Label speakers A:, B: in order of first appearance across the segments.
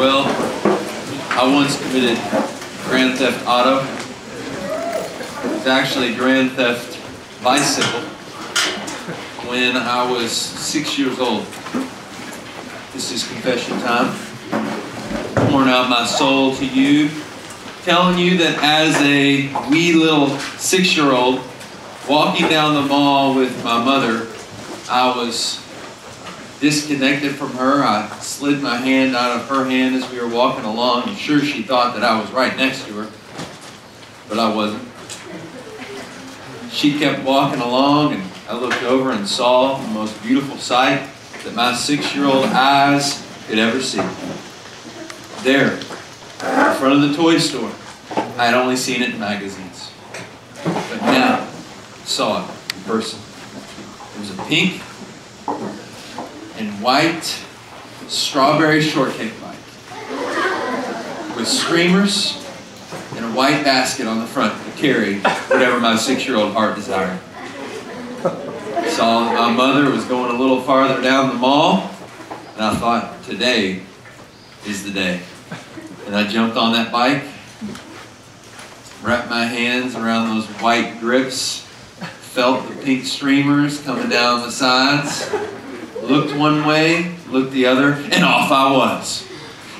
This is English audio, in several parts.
A: Well, I once committed grand theft auto. It's actually grand theft bicycle when I was six years old. This is confession time. Pouring out my soul to you, telling you that as a wee little six year old walking down the mall with my mother, I was disconnected from her. I slid my hand out of her hand as we were walking along. I'm sure she thought that I was right next to her, but I wasn't. She kept walking along, and I looked over and saw the most beautiful sight that my six year old eyes could ever see. There, in front of the toy store, I had only seen it in magazines. But now, saw it in person. It was a pink and white strawberry shortcake bike with streamers and a white basket on the front to carry whatever my six-year-old heart desired. Saw that my mother was going a little farther down the mall, and I thought, today is the day. And I jumped on that bike, wrapped my hands around those white grips, felt the pink streamers coming down the sides, looked one way, looked the other, and off I was.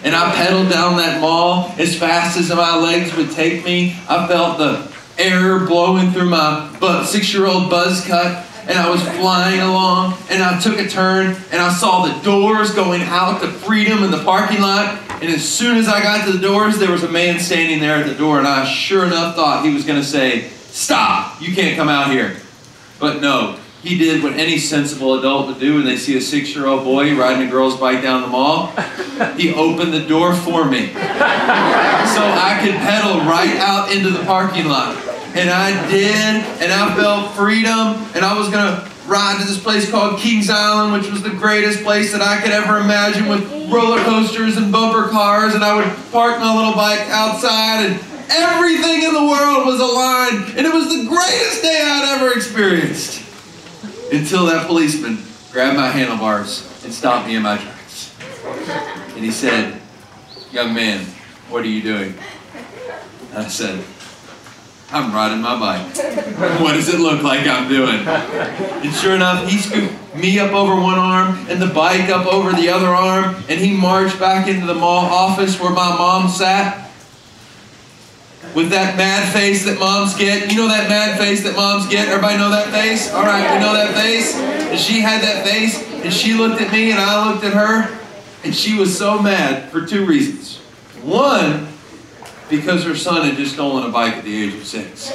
A: And I pedaled down that mall as fast as my legs would take me. I felt the air blowing through my six-year-old buzz cut, and I was flying along, and I took a turn, and I saw the doors going out to freedom in the parking lot. And as soon as I got to the doors, there was a man standing there at the door, and I sure enough thought he was going to say, Stop! You can't come out here. But no, he did what any sensible adult would do when they see a six year old boy riding a girl's bike down the mall. He opened the door for me. So I could pedal right out into the parking lot. And I did, and I felt freedom, and I was to ride to this place called Kings Island, which was the greatest place that I could ever imagine with roller coasters and bumper cars, and I would park my little bike outside, and everything in the world was aligned, and it was the greatest day I'd ever experienced until that policeman grabbed my handlebars and stopped me in my tracks. And he said, Young man, what are you doing? And I said, I'm riding my bike. What does it look like I'm doing? And sure enough, he scooped me up over one arm and the bike up over the other arm, and he marched back into the mall office where my mom sat with that mad face that moms get. You know that mad face that moms get? Everybody know that face? All right, we know that face. And she had that face, and she looked at me, and I looked at her, and she was so mad for two reasons. One, because her son had just stolen a bike at the age of six.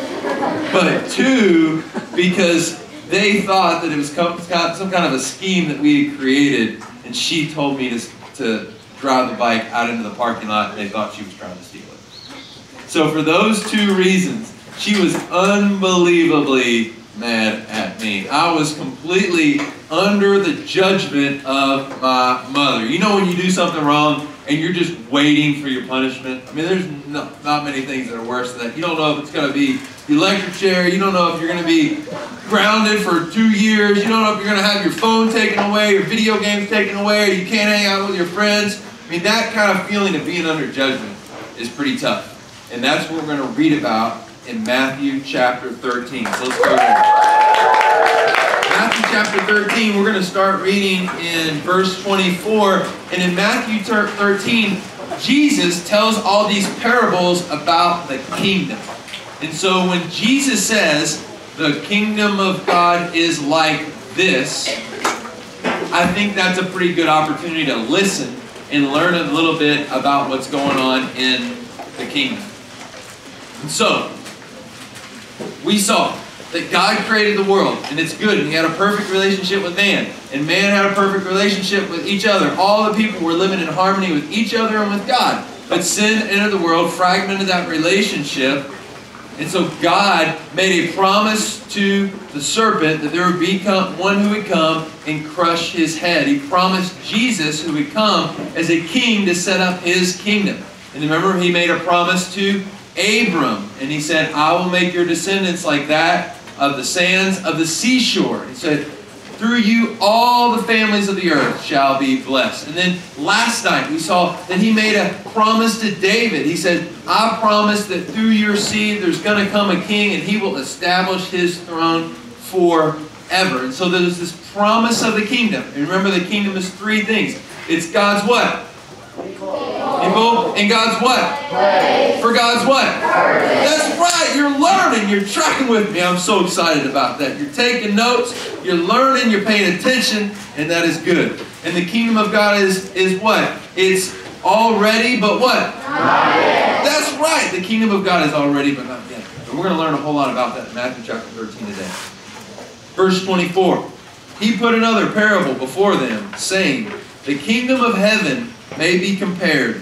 A: But two, because they thought that it was some kind of a scheme that we had created, and she told me to, to drive the bike out into the parking lot, and they thought she was trying to steal. So for those two reasons, she was unbelievably mad at me. I was completely under the judgment of my mother. You know when you do something wrong and you're just waiting for your punishment? I mean, there's no, not many things that are worse than that. You don't know if it's going to be the electric chair. You don't know if you're going to be grounded for two years. You don't know if you're going to have your phone taken away, your video games taken away, you can't hang out with your friends. I mean, that kind of feeling of being under judgment is pretty tough. And that's what we're going to read about in Matthew chapter 13. So let's go there. Matthew chapter 13, we're going to start reading in verse 24. And in Matthew 13, Jesus tells all these parables about the kingdom. And so when Jesus says, the kingdom of God is like this, I think that's a pretty good opportunity to listen and learn a little bit about what's going on in the kingdom. And so, we saw that God created the world, and it's good, and He had a perfect relationship with man, and man had a perfect relationship with each other. All the people were living in harmony with each other and with God. But sin entered the world, fragmented that relationship, and so God made a promise to the serpent that there would be one who would come and crush his head. He promised Jesus who would come as a king to set up his kingdom. And remember, he made a promise to Abram, and he said, I will make your descendants like that of the sands of the seashore. He said, through you all the families of the earth shall be blessed. And then last night we saw that he made a promise to David. He said, I promise that through your seed there's going to come a king and he will establish his throne forever. And so there's this promise of the kingdom. And remember, the kingdom is three things it's God's what? In God's what? For God's what? That's right. You're learning. You're tracking with me. I'm so excited about that. You're taking notes. You're learning. You're paying attention, and that is good. And the kingdom of God is is what? It's already, but what? That's right. The kingdom of God is already, but not yet. And we're going to learn a whole lot about that in Matthew chapter 13 today. Verse 24. He put another parable before them, saying, The kingdom of heaven may be compared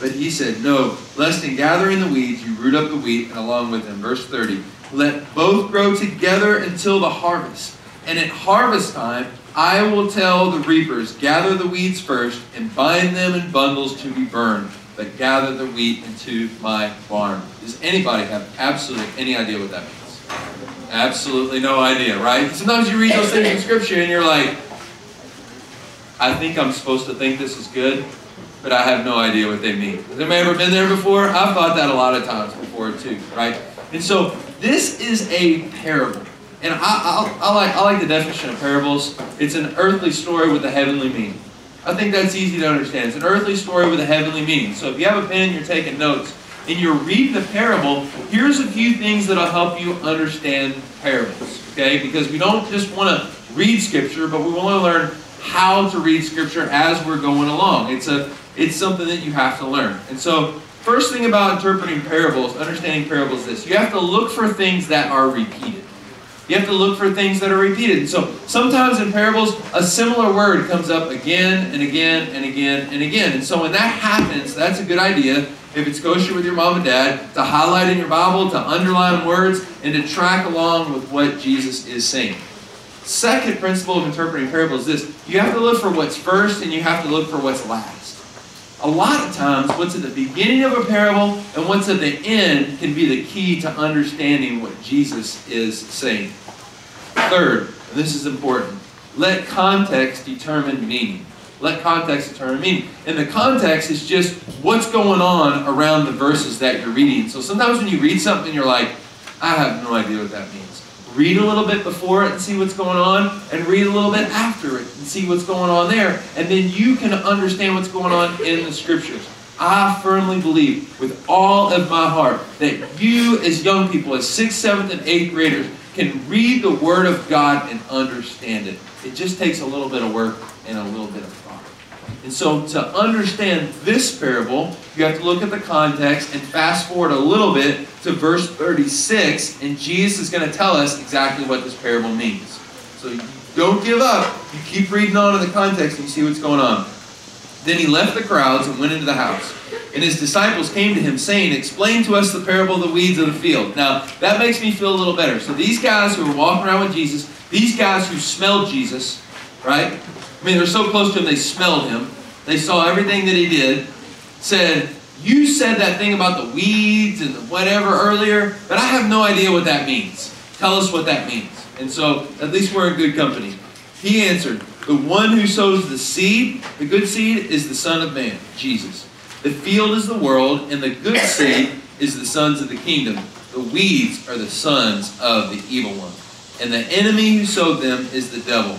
A: But he said, No, lest in gathering the weeds you root up the wheat, and along with them. Verse 30. Let both grow together until the harvest. And at harvest time, I will tell the reapers, Gather the weeds first, and bind them in bundles to be burned, but gather the wheat into my barn. Does anybody have absolutely any idea what that means? Absolutely no idea, right? Sometimes you read those things in Scripture and you're like, I think I'm supposed to think this is good, but I have no idea what they mean. Has anybody ever been there before? I've thought that a lot of times before too, right? And so this is a parable. And I, I, I, like, I like the definition of parables. It's an earthly story with a heavenly meaning. I think that's easy to understand. It's an earthly story with a heavenly meaning. So if you have a pen, you're taking notes, and you're reading the parable, here's a few things that'll help you understand parables. Okay? Because we don't just want to read Scripture, but we want to learn how to read Scripture as we're going along. It's a it's something that you have to learn. And so, first thing about interpreting parables, understanding parables, is this: you have to look for things that are repeated. You have to look for things that are repeated. So sometimes in parables, a similar word comes up again and again and again and again. And so when that happens, that's a good idea if it's kosher with your mom and dad, to highlight in your Bible, to underline words, and to track along with what Jesus is saying. Second principle of interpreting parables is this you have to look for what's first and you have to look for what's last. A lot of times, what's at the beginning of a parable and what's at the end can be the key to understanding what Jesus is saying. Third, and this is important, let context determine meaning. Let context determine meaning. And the context is just what's going on around the verses that you're reading. So sometimes when you read something, you're like, I have no idea what that means. Read a little bit before it and see what's going on, and read a little bit after it and see what's going on there. And then you can understand what's going on in the scriptures. I firmly believe with all of my heart that you, as young people, as sixth, seventh, and eighth graders, can read the Word of God and understand it. It just takes a little bit of work and a little bit of thought. And so, to understand this parable, you have to look at the context and fast forward a little bit to verse 36, and Jesus is going to tell us exactly what this parable means. So, don't give up. You keep reading on in the context and you see what's going on. Then he left the crowds and went into the house. And his disciples came to him, saying, Explain to us the parable of the weeds of the field. Now, that makes me feel a little better. So, these guys who were walking around with Jesus, these guys who smelled Jesus, right? I mean, they're so close to him, they smelled him. They saw everything that he did. Said, You said that thing about the weeds and the whatever earlier, but I have no idea what that means. Tell us what that means. And so, at least we're in good company. He answered, The one who sows the seed, the good seed, is the Son of Man, Jesus. The field is the world, and the good seed is the sons of the kingdom. The weeds are the sons of the evil one. And the enemy who sowed them is the devil.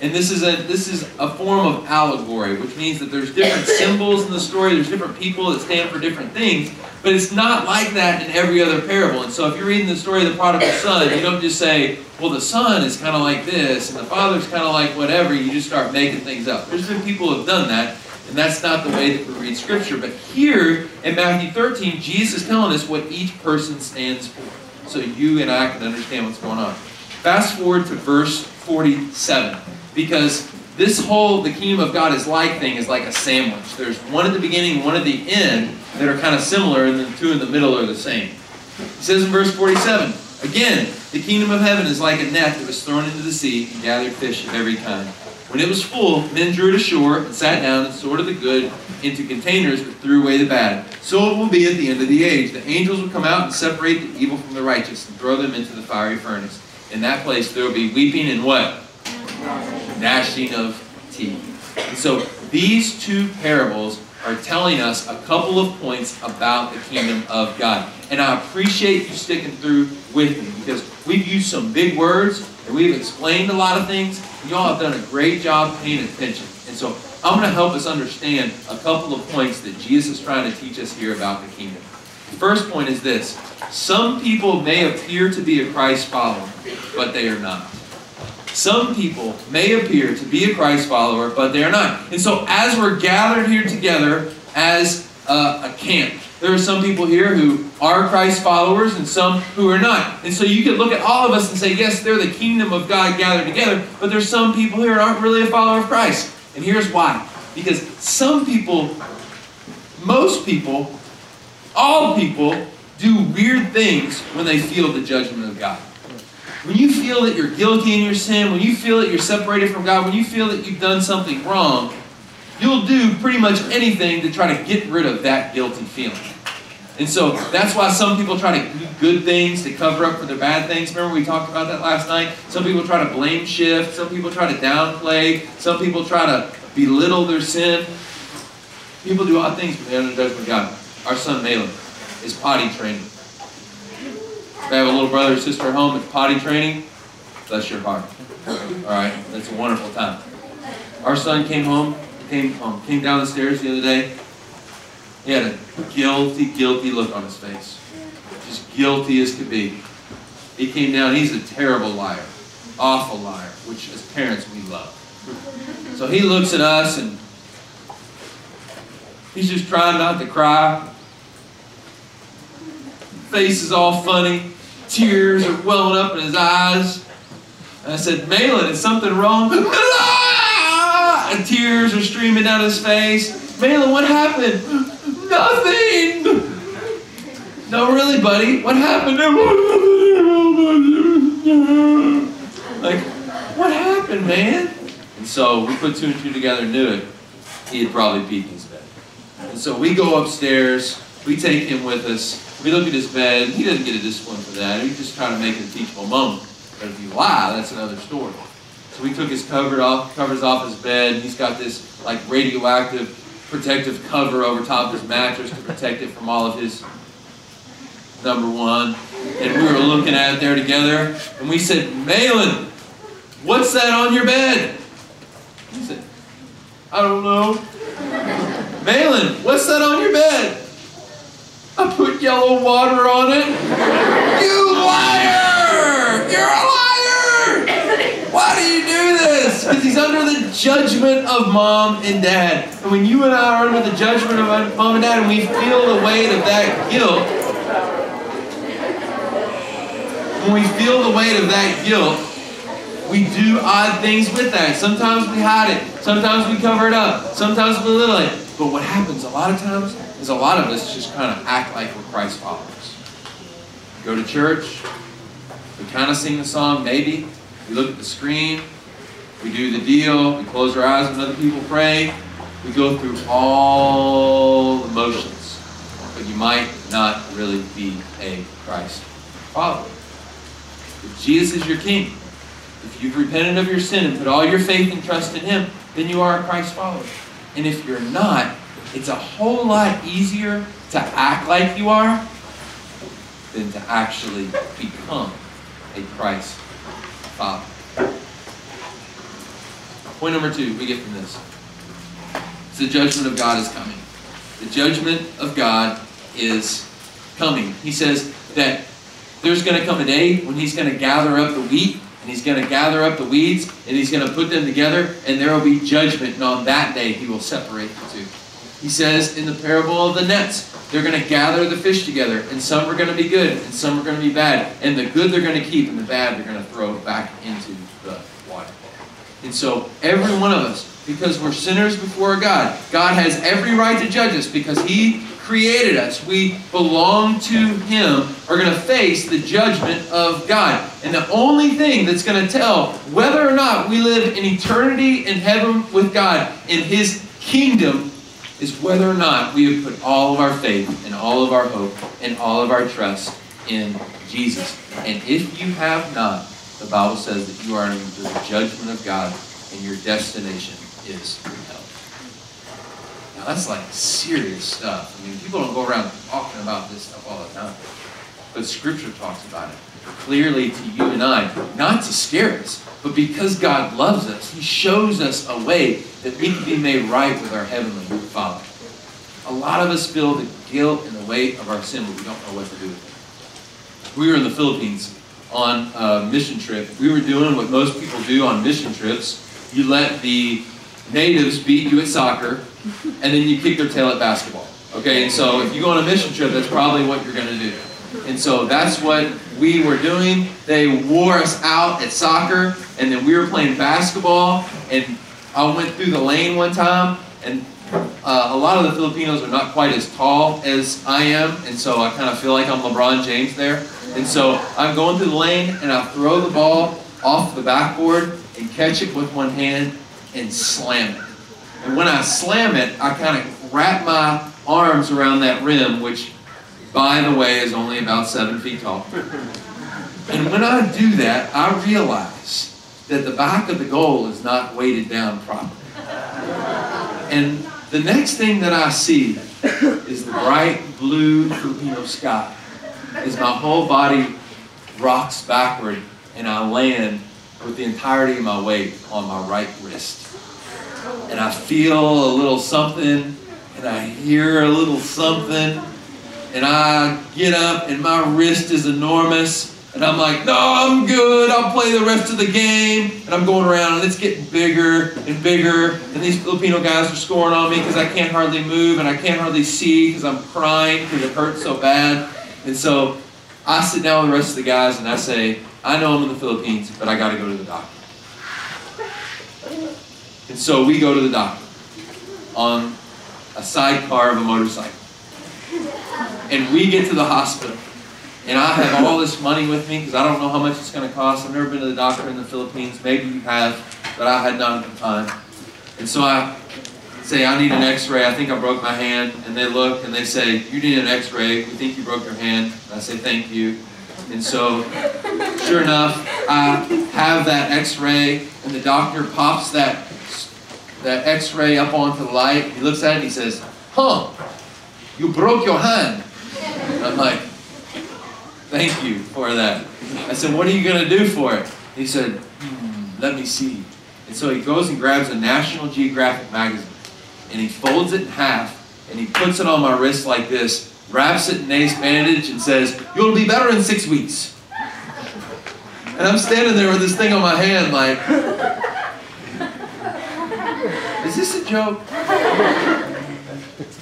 A: And this is a this is a form of allegory, which means that there's different symbols in the story, there's different people that stand for different things, but it's not like that in every other parable. And so if you're reading the story of the prodigal son, you don't just say, well, the son is kind of like this, and the father's kind of like whatever, you just start making things up. There's been people who have done that, and that's not the way that we read Scripture. But here in Matthew 13, Jesus is telling us what each person stands for. So you and I can understand what's going on. Fast forward to verse 47 because this whole the kingdom of God is like thing is like a sandwich. There's one at the beginning, one at the end that are kind of similar, and the two in the middle are the same. It says in verse 47, again, the kingdom of heaven is like a net that was thrown into the sea and gathered fish of every kind. When it was full, men drew it ashore and sat down and sorted the good into containers but threw away the bad. So it will be at the end of the age. The angels will come out and separate the evil from the righteous and throw them into the fiery furnace. In that place there will be weeping and what? Gnashing of teeth. So these two parables are telling us a couple of points about the kingdom of God. And I appreciate you sticking through with me because we've used some big words and we've explained a lot of things. Y'all have done a great job paying attention. And so I'm going to help us understand a couple of points that Jesus is trying to teach us here about the kingdom. The first point is this some people may appear to be a Christ follower, but they are not. Some people may appear to be a Christ follower, but they are not. And so, as we're gathered here together as a, a camp, there are some people here who are Christ followers and some who are not. And so you can look at all of us and say, yes, they're the kingdom of God gathered together, but there's some people here who aren't really a follower of Christ. And here's why. Because some people, most people, all people do weird things when they feel the judgment of God. When you feel that you're guilty in your sin, when you feel that you're separated from God, when you feel that you've done something wrong, you'll do pretty much anything to try to get rid of that guilty feeling. And so that's why some people try to do good things to cover up for their bad things. Remember we talked about that last night? Some people try to blame shift. Some people try to downplay. Some people try to belittle their sin. People do odd things, but they're under judgment God. Our son Malin is potty trained. I have a little brother or sister at home that's potty training, bless your heart. All right, that's a wonderful time. Our son came home, came home, came down the stairs the other day. He had a guilty, guilty look on his face, just guilty as could be. He came down. He's a terrible liar, awful liar, which as parents we love. So he looks at us and he's just trying not to cry. Face is all funny. Tears are welling up in his eyes. And I said, Malin, is something wrong? Ah! and tears are streaming down his face. Malin, what happened? Nothing. No, really, buddy. What happened? like, what happened, man? And so we put two and two together and knew it. He had probably peed his bed. And so we go upstairs. We take him with us. We look at his bed. He doesn't get a discipline for that. He's just trying to make it a teachable moment. But if you lie, that's another story. So we took his cover off, covers off his bed. He's got this like radioactive protective cover over top of his mattress to protect it from all of his number one. And we were looking at it there together, and we said, Malin, what's that on your bed? He said, I don't know. Malin, what's that on your bed? I put yellow water on it. You liar! You're a liar! Why do you do this? Because he's under the judgment of mom and dad. And when you and I are under the judgment of mom and dad and we feel the weight of that guilt, when we feel the weight of that guilt, we do odd things with that. Sometimes we hide it. Sometimes we cover it up. Sometimes we belittle it. But what happens a lot of times is a lot of us just kind of act like we're Christ followers. Go to church, we kind of sing the song, maybe. We look at the screen, we do the deal, we close our eyes when other people pray. We go through all the motions, but you might not really be a Christ follower. If Jesus is your King, if you've repented of your sin and put all your faith and trust in Him, then you are a Christ follower. And if you're not, it's a whole lot easier to act like you are than to actually become a Christ follower. Point number two we get from this. The judgment of God is coming. The judgment of God is coming. He says that there's going to come a day when he's going to gather up the wheat and he's going to gather up the weeds and he's going to put them together and there will be judgment and on that day he will separate the two. He says in the parable of the nets, they're going to gather the fish together and some are going to be good and some are going to be bad and the good they're going to keep and the bad they're going to throw back into the water. And so every one of us, because we're sinners before God, God has every right to judge us because he created us, we belong to Him, are going to face the judgment of God. And the only thing that's going to tell whether or not we live in eternity in heaven with God in His kingdom is whether or not we have put all of our faith and all of our hope and all of our trust in Jesus. And if you have not, the Bible says that you are under the judgment of God and your destination is hell. now that's like serious stuff. I mean, people don't go around talking about this stuff all the time. But Scripture talks about it clearly to you and I, not to scare us, but because God loves us. He shows us a way that we can be made right with our Heavenly Father. A lot of us feel the guilt and the weight of our sin, but we don't know what to do with it. We were in the Philippines on a mission trip. We were doing what most people do on mission trips. You let the natives beat you at soccer, and then you kick their tail at basketball. Okay, and so if you go on a mission trip, that's probably what you're going to do. And so that's what we were doing. They wore us out at soccer, and then we were playing basketball. And I went through the lane one time, and uh, a lot of the Filipinos are not quite as tall as I am, and so I kind of feel like I'm LeBron James there. And so I'm going through the lane, and I throw the ball off the backboard and catch it with one hand and slam it. And when I slam it, I kind of wrap my arms around that rim, which, by the way, is only about seven feet tall. And when I do that, I realize that the back of the goal is not weighted down properly. And the next thing that I see is the bright blue Filipino sky. As my whole body rocks backward and I land with the entirety of my weight on my right wrist and I feel a little something, and I hear a little something, and I get up, and my wrist is enormous, and I'm like, no, I'm good. I'll play the rest of the game. And I'm going around, and it's getting bigger and bigger. And these Filipino guys are scoring on me because I can't hardly move, and I can't hardly see because I'm crying because it hurts so bad. And so I sit down with the rest of the guys, and I say, I know I'm in the Philippines, but I got to go to the doctor. And so we go to the doctor on a sidecar of a motorcycle. And we get to the hospital. And I have all this money with me because I don't know how much it's going to cost. I've never been to the doctor in the Philippines. Maybe you have, but I had not at the time. And so I say, I need an x-ray. I think I broke my hand. And they look and they say, you need an x-ray. We think you broke your hand. And I say, thank you. And so, sure enough, I have that x-ray and the doctor pops that that x-ray up onto the light. He looks at it and he says, huh, you broke your hand. And I'm like, thank you for that. I said, what are you going to do for it? He said, hmm, let me see. And so he goes and grabs a National Geographic magazine and he folds it in half and he puts it on my wrist like this, wraps it in ace bandage and says, you'll be better in six weeks. And I'm standing there with this thing on my hand like, is this a joke?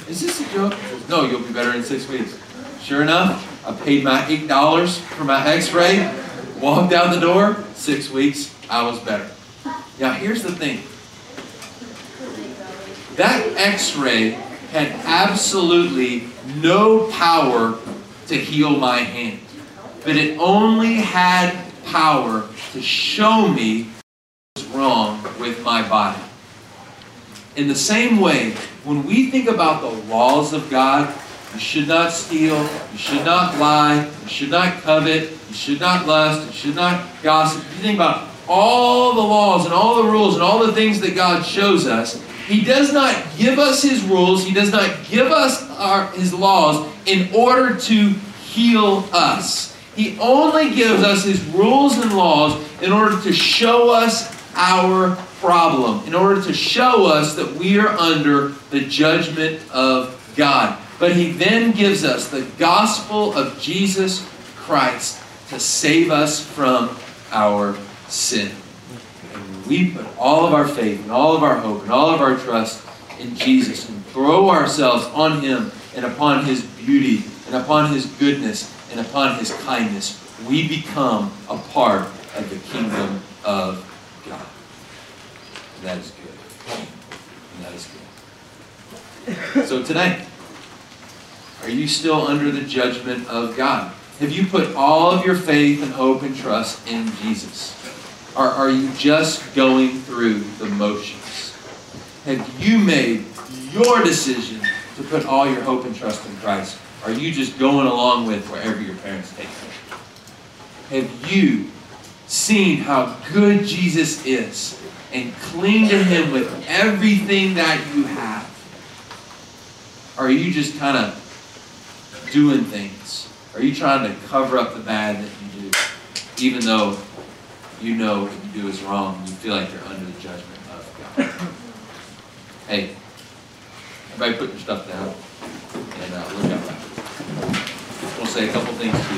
A: Is this a joke? No, you'll be better in six weeks. Sure enough, I paid my $8 for my x ray, walked out the door, six weeks, I was better. Now, here's the thing that x ray had absolutely no power to heal my hand, but it only had power to show me what was wrong with my body. In the same way, when we think about the laws of God, you should not steal, you should not lie, you should not covet, you should not lust, you should not gossip. You think about all the laws and all the rules and all the things that God shows us. He does not give us His rules, He does not give us our, His laws in order to heal us. He only gives us His rules and laws in order to show us our problem, in order to show us that we are under the judgment of God. But he then gives us the gospel of Jesus Christ to save us from our sin. And we put all of our faith and all of our hope and all of our trust in Jesus and throw ourselves on him and upon his beauty and upon his goodness and upon his kindness. We become a part of the kingdom of God. And that is good. And that is good. So tonight, are you still under the judgment of God? Have you put all of your faith and hope and trust in Jesus? Or are you just going through the motions? Have you made your decision to put all your hope and trust in Christ? Are you just going along with wherever your parents take you? Have you seen how good Jesus is and cling to Him with everything that you have? Or are you just kind of doing things? Are you trying to cover up the bad that you do, even though you know what you do is wrong and you feel like you're under the judgment of God? hey, everybody put your stuff down and uh, look up. We'll say a couple things to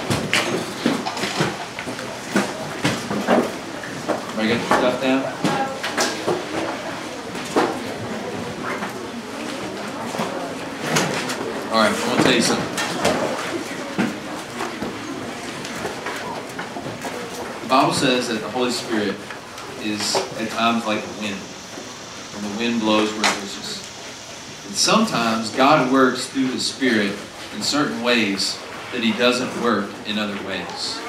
A: you and then we'll get your stuff down? All right, I'm gonna tell you something. The Bible says that the Holy Spirit is at times like the wind. When the wind blows where it wishes. And sometimes God works through His Spirit in certain ways that He doesn't work in other ways.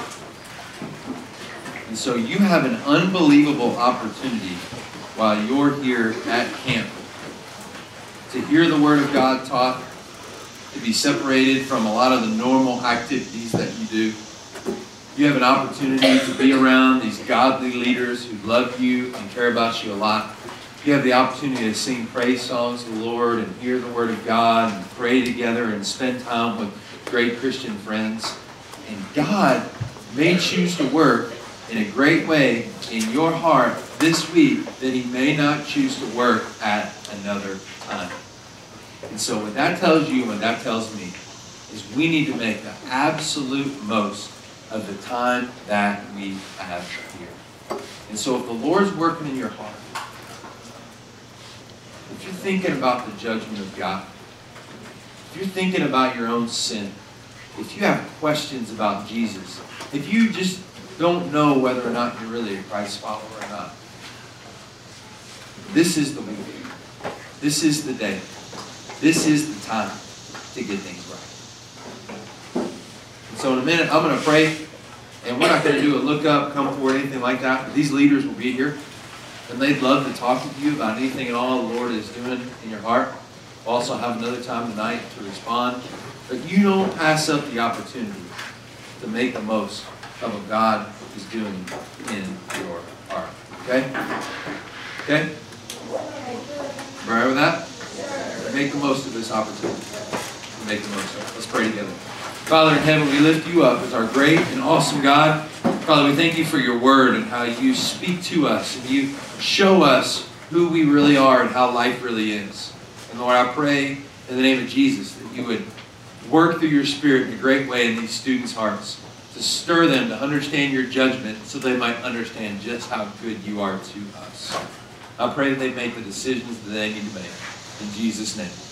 A: And so you have an unbelievable opportunity while you're here at camp to hear the Word of God taught, to be separated from a lot of the normal activities that you do. You have an opportunity to be around these godly leaders who love you and care about you a lot. You have the opportunity to sing praise songs to the Lord and hear the Word of God and pray together and spend time with great Christian friends. And God may choose to work in a great way in your heart this week that He may not choose to work at another time. And so, what that tells you, what that tells me, is we need to make the absolute most of the time that we have here. And so, if the Lord's working in your heart, if you're thinking about the judgment of God, if you're thinking about your own sin, if you have questions about Jesus, if you just don't know whether or not you're really a Christ follower or not, this is the week. This is the day. This is the time to get things right. And so in a minute, I'm going to pray, and we're not going to do a look up, come forward, anything like that. But these leaders will be here, and they'd love to talk with you about anything at all the Lord is doing in your heart. We'll also have another time tonight to respond. But you don't pass up the opportunity to make the most of what God is doing in your heart. Okay? Okay? All right with that? Make the most of this opportunity. Make the most of it. Let's pray together. Father in heaven, we lift you up as our great and awesome God. Father, we thank you for your word and how you speak to us and you show us who we really are and how life really is. And Lord, I pray in the name of Jesus that you would work through your spirit in a great way in these students' hearts to stir them to understand your judgment so they might understand just how good you are to us. I pray that they make the decisions that they need to make. In Jesus' name.